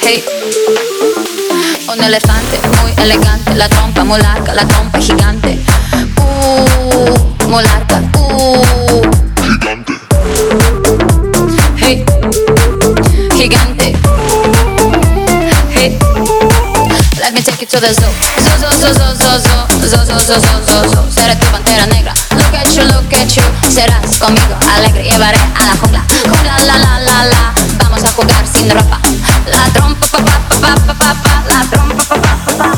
Hey. Un elefante muy elegante, la trompa muy la trompa gigante. Uh, muy larga. Uh. Gigante. Hey. Gigante. Hey. Let me take you to the zoo. Zoo, zoo, zoo, zoo, zoo, zoo, zoo, zoo, zoo, zoo, zoo, tu pantera negra. Serás conmigo alegre. Llevaré a la jungla. Jungla, la, la, la, la. Vamos a jugar sin ropa. La trompa, pa, pa, pa, pa, pa, pa, La trompa, pa, pa, pa,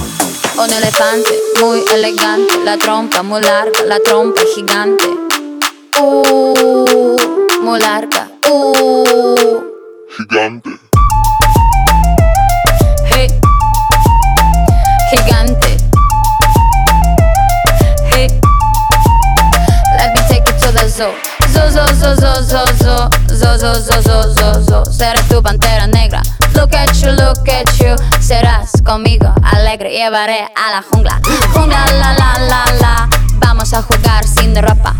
pa. Un elefante muy elegante. La trompa muy larga. La trompa gigante. Uh, muy larga. Uh. Gigante. so So, so, so, so, so, so So, so, so, so, so, so tu pantera negra Look at you, look at you Serás conmigo alegre Llevaré a la jungla Jungla, la, la, la, la Vamos a jugar sin ropa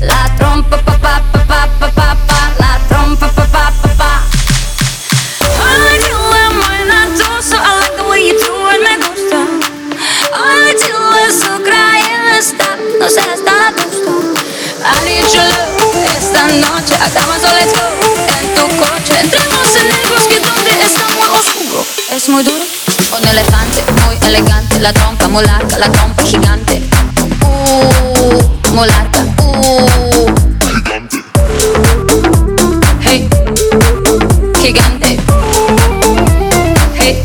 La trompa, pa, pa, pa, pa, pa, pa, pa La trompa, pa, pa, pa, pa I like you when like the way you do me gusta I like you, eso, cry, No serás tan I esta noche hagamos un let's go. En tu coche, entremos en el bosque donde está muy oscuro. Es muy duro. Un elefante muy elegante, la trompa muy la trompa gigante. Uh, muy larga. Uh, Gigante. hey, gigante. Hey,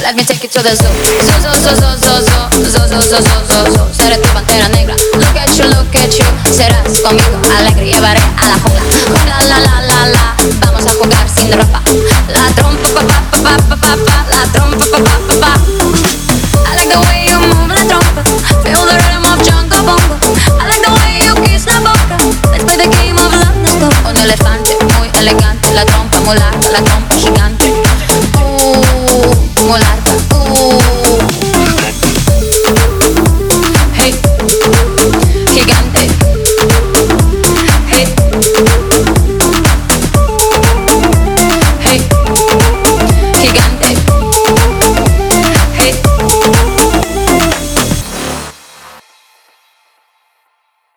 let me take you to the zoo. Zoo, zoo, zoo, zoo, zoo, zoo, zoo, zoo, zoo, zoo, zoo. Seré tu pantera negra. Conmigo, alegre, llevaré a la jungla. Vamos a jugar sin ropa. La trompa, pa, pa, pa, pa, pa, pa La trompa, pa, pa, pa, I like the way you move la trompa. Feel the rhythm of Django Bongo. I like the way you kiss la boca. Let's play the game of love, let's Un elefante muy elegante. La trompa muy la trompa gigante. Uh, muy